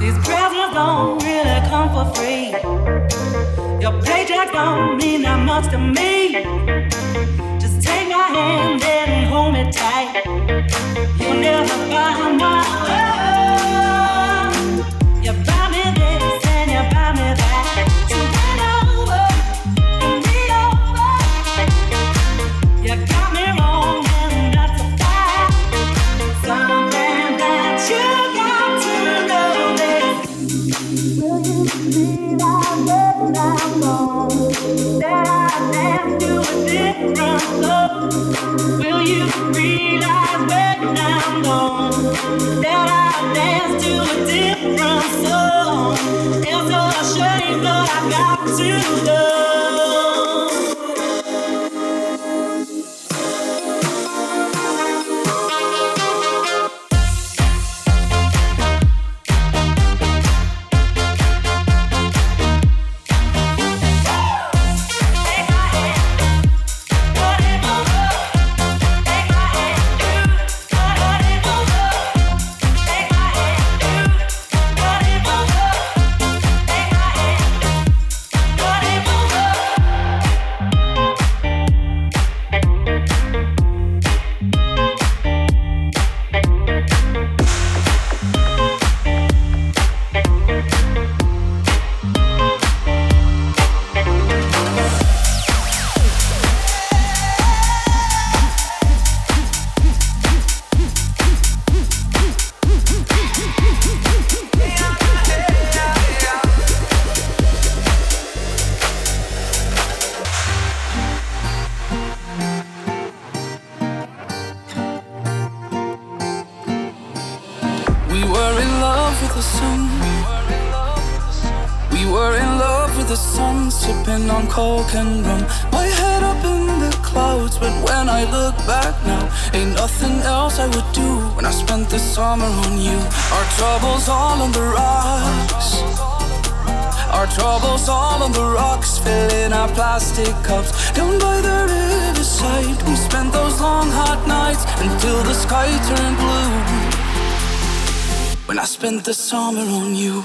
These presents don't really come for free. Your paycheck don't mean that much to me. Just take my hand and hold me tight. You'll never find my love. The sun, sipping on coke and rum. My head up in the clouds, but when I look back now, ain't nothing else I would do when I spent the summer on you. Our troubles all on the rocks. Our troubles all on the rocks, filling our plastic cups. Down by the riverside, we spent those long hot nights until the sky turned blue when I spent the summer on you.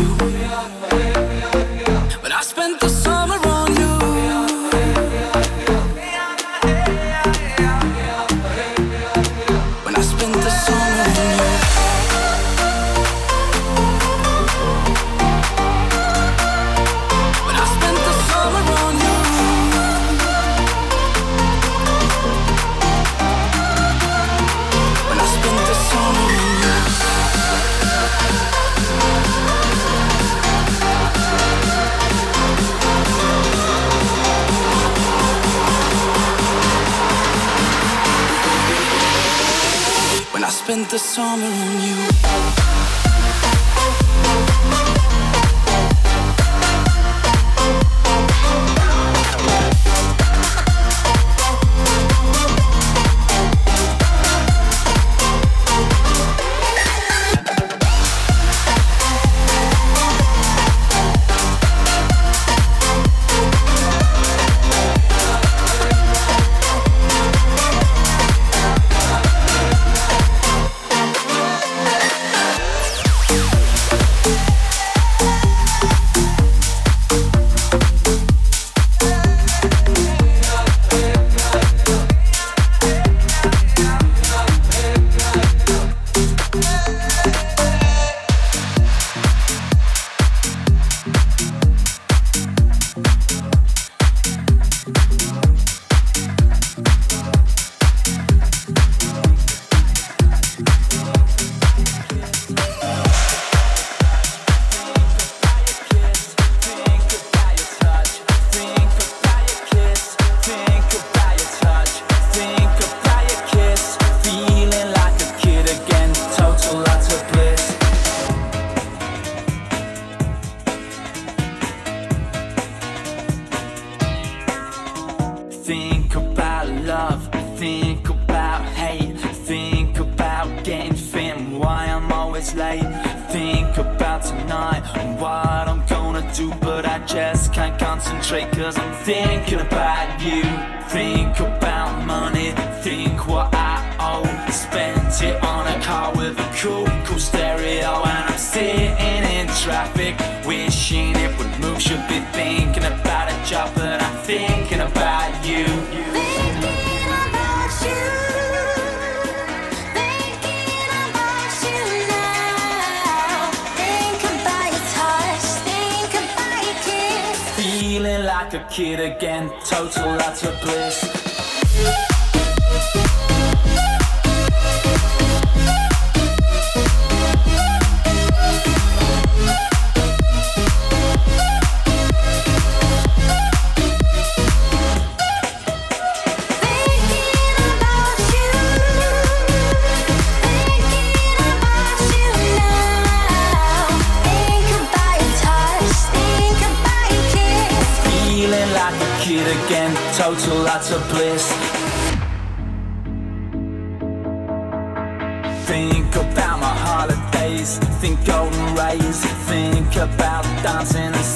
Summer on you.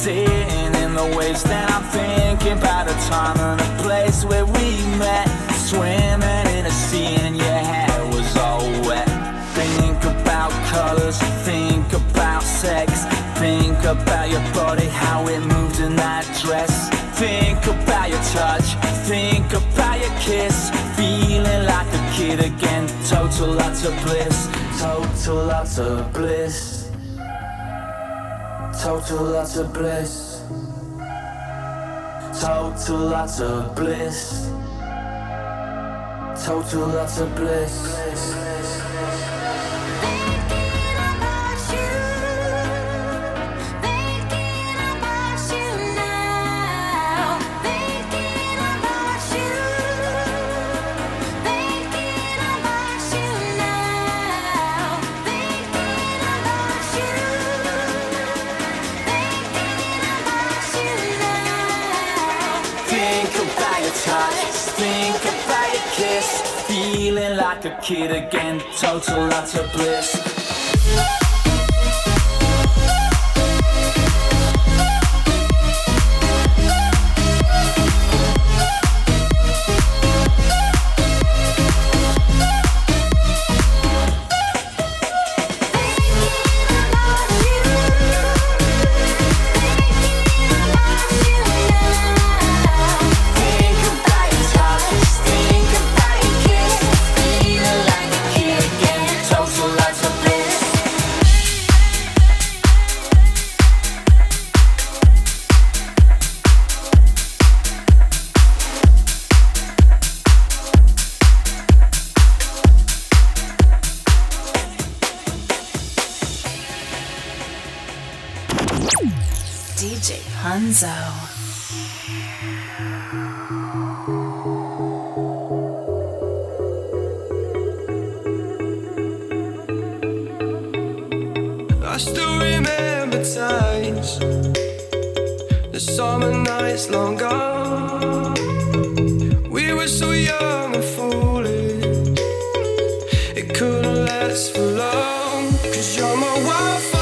sitting in the waves. Then I'm thinking about a time and a place where we met. Swimming in a sea and your hair was all wet. Think about colors, think about sex. Think about your body, how it moved in that dress. Think about your touch, think about your kiss. Feeling like a kid again, total lots of bliss, total lots of bliss. Total lots of bliss. Total lots of bliss. Total lots of bliss. kiss, feeling like a kid again, total lots of bliss. DJ Punzo. I still remember times, the summer nights long gone. We were so young and foolish, it couldn't last for long. Cause you're my wildfire.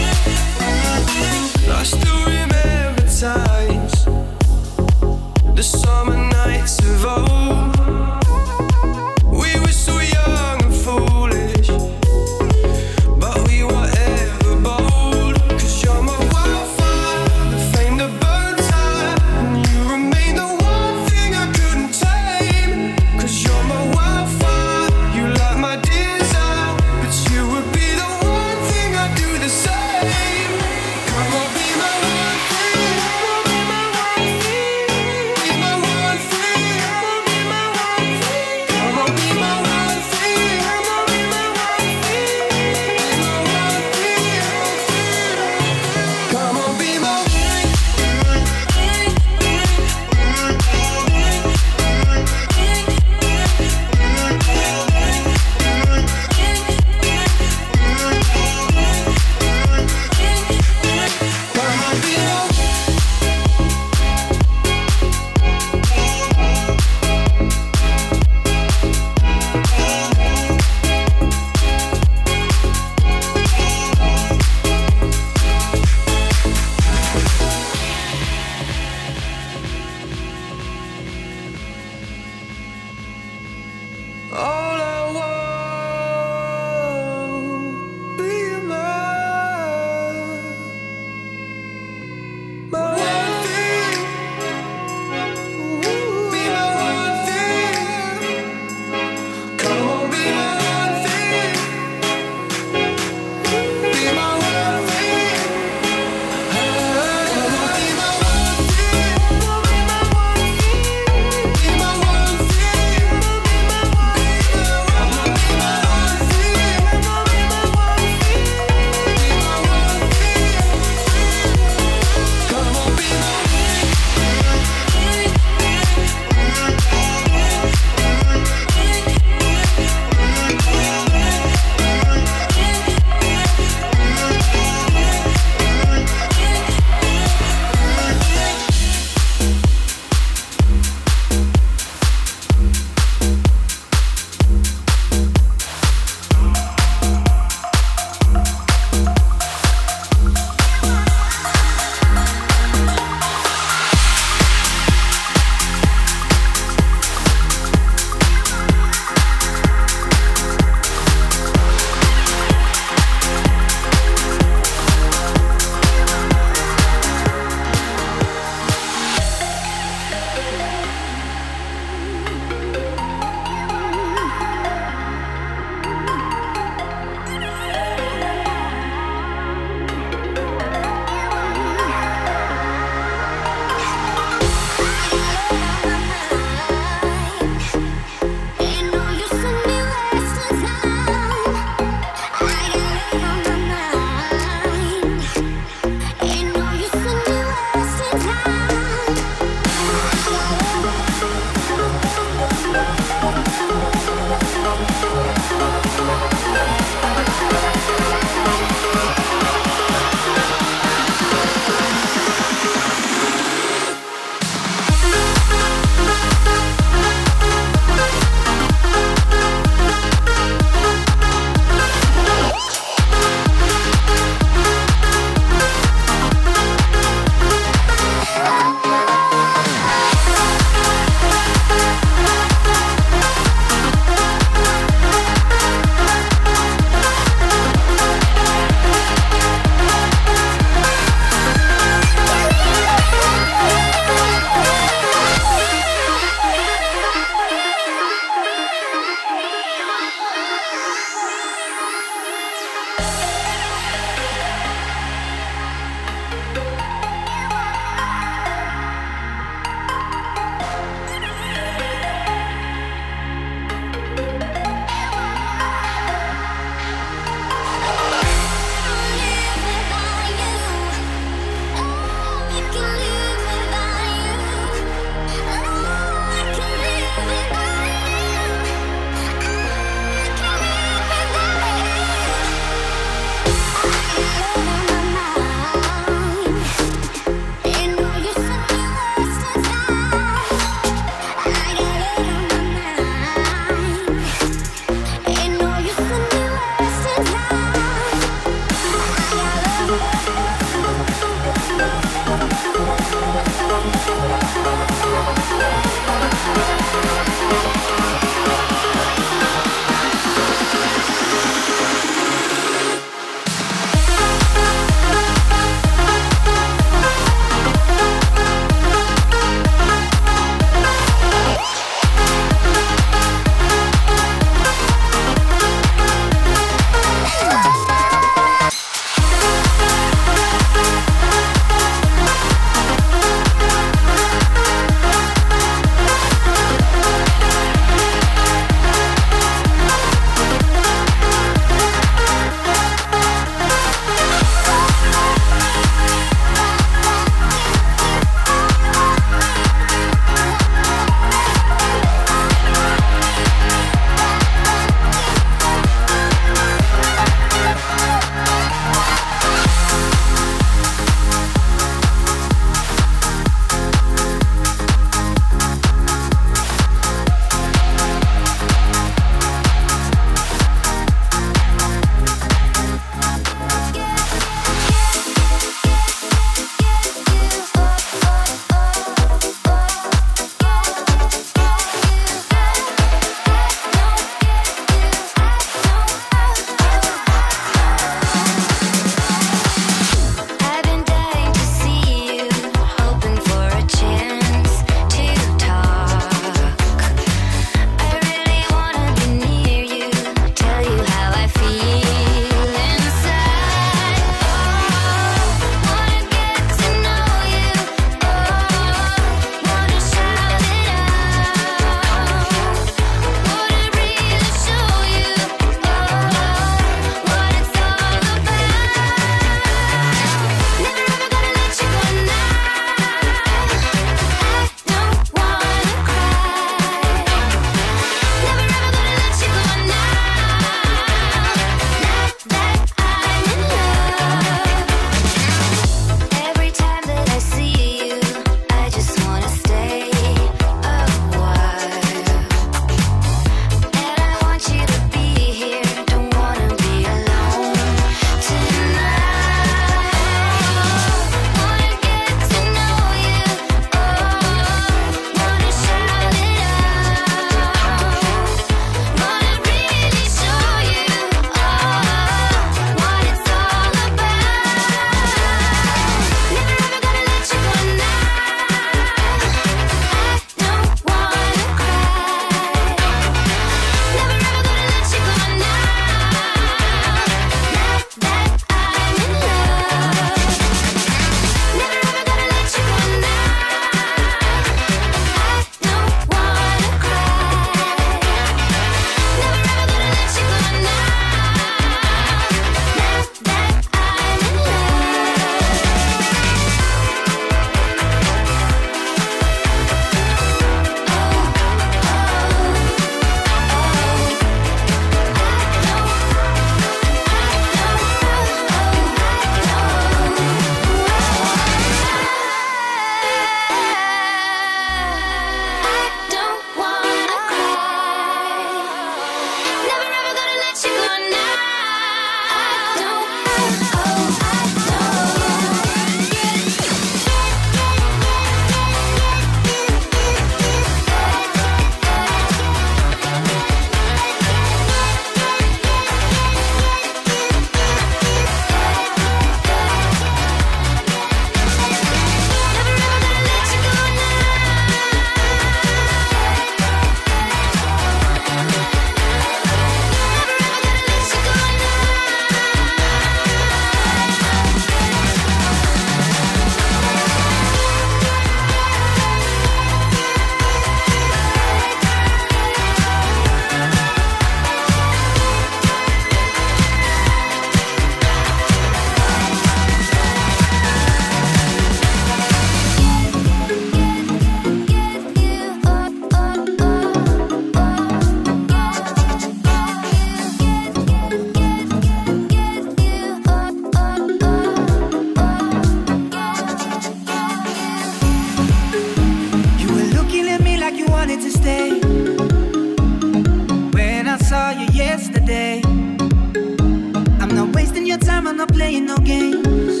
I'm not playing no games.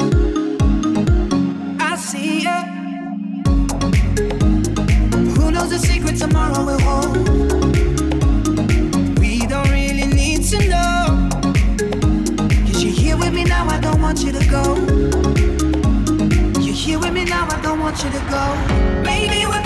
I see it. Who knows the secret tomorrow will hold? We don't really need to know. Cause you're here with me now, I don't want you to go. You're here with me now, I don't want you to go. baby. we're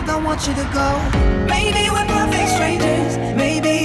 I want you to go. Maybe we're perfect strangers. Maybe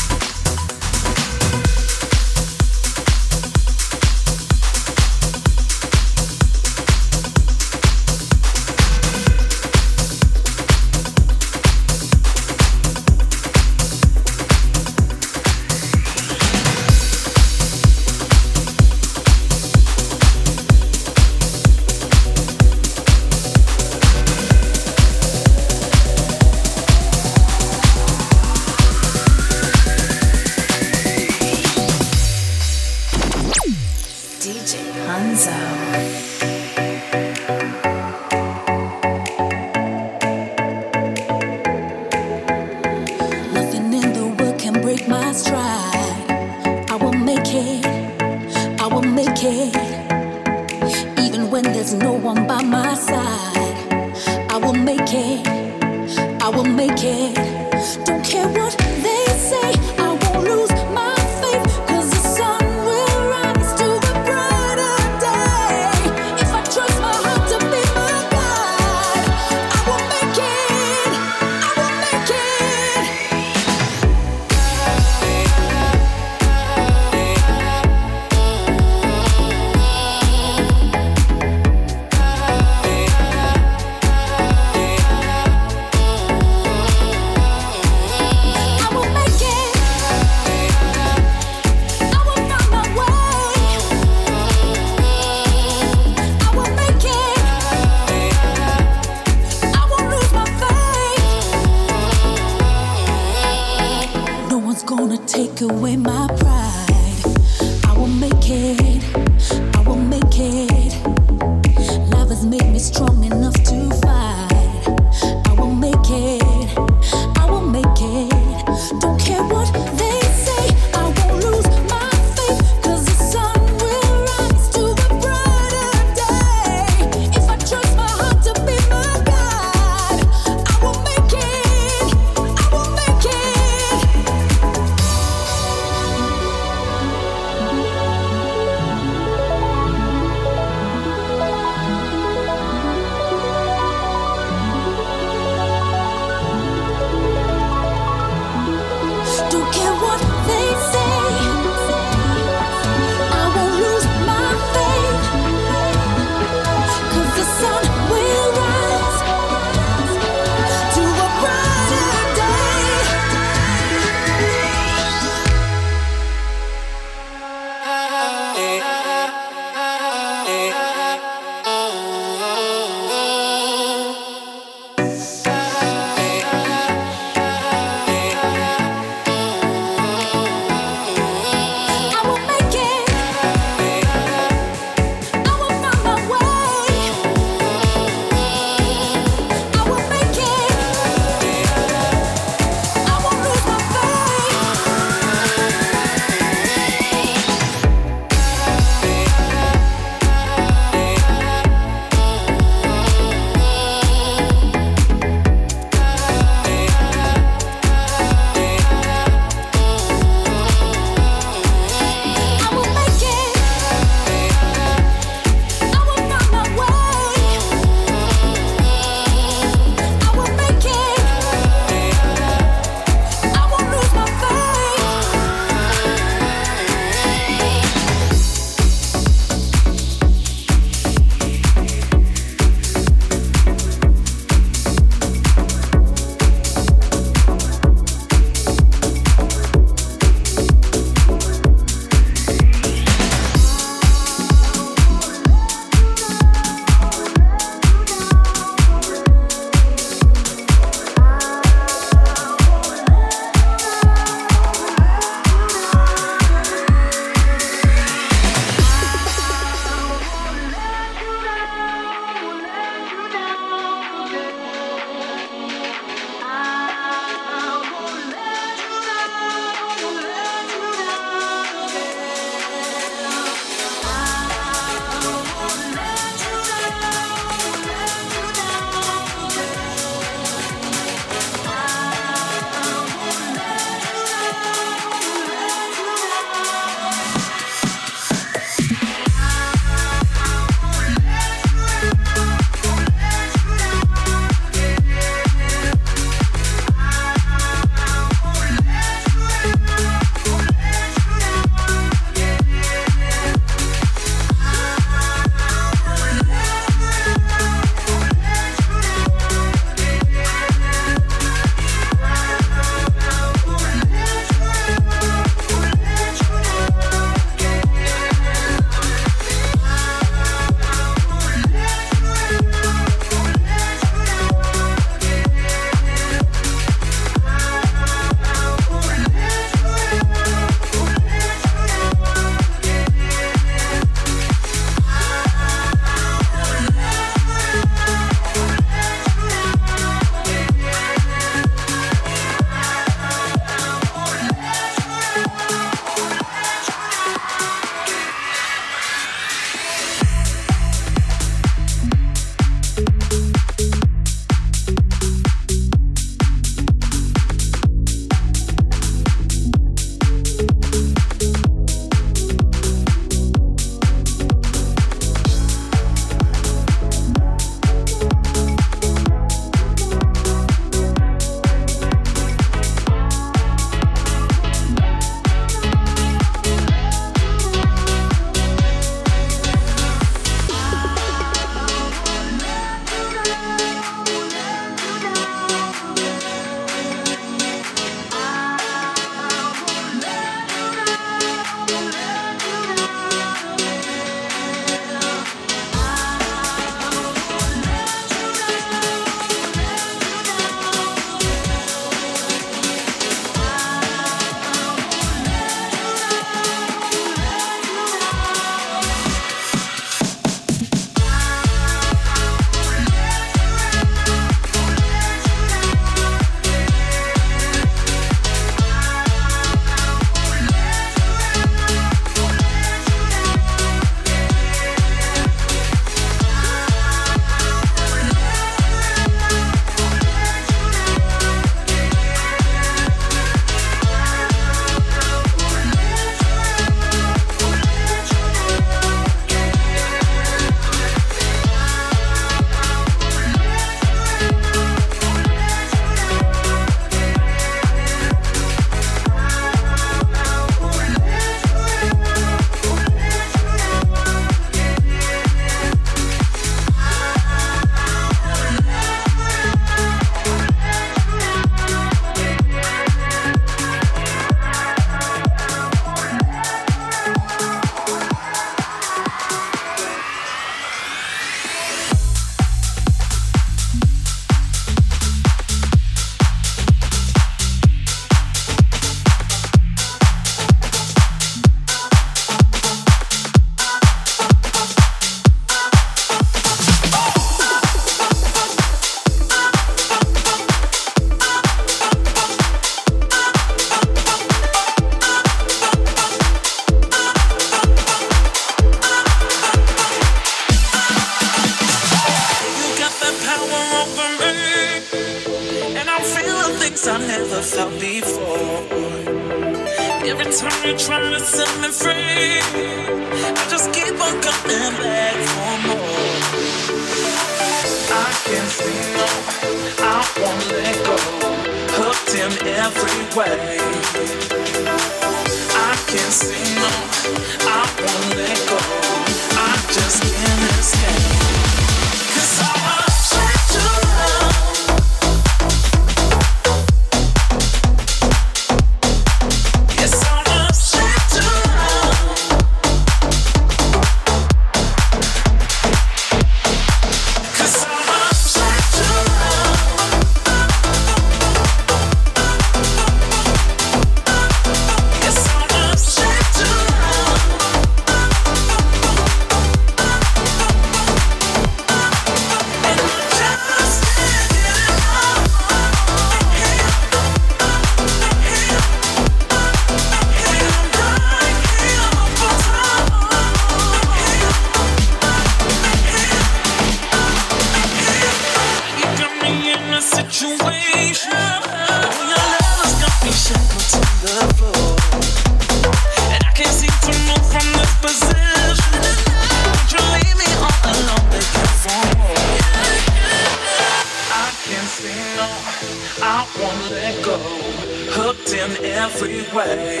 every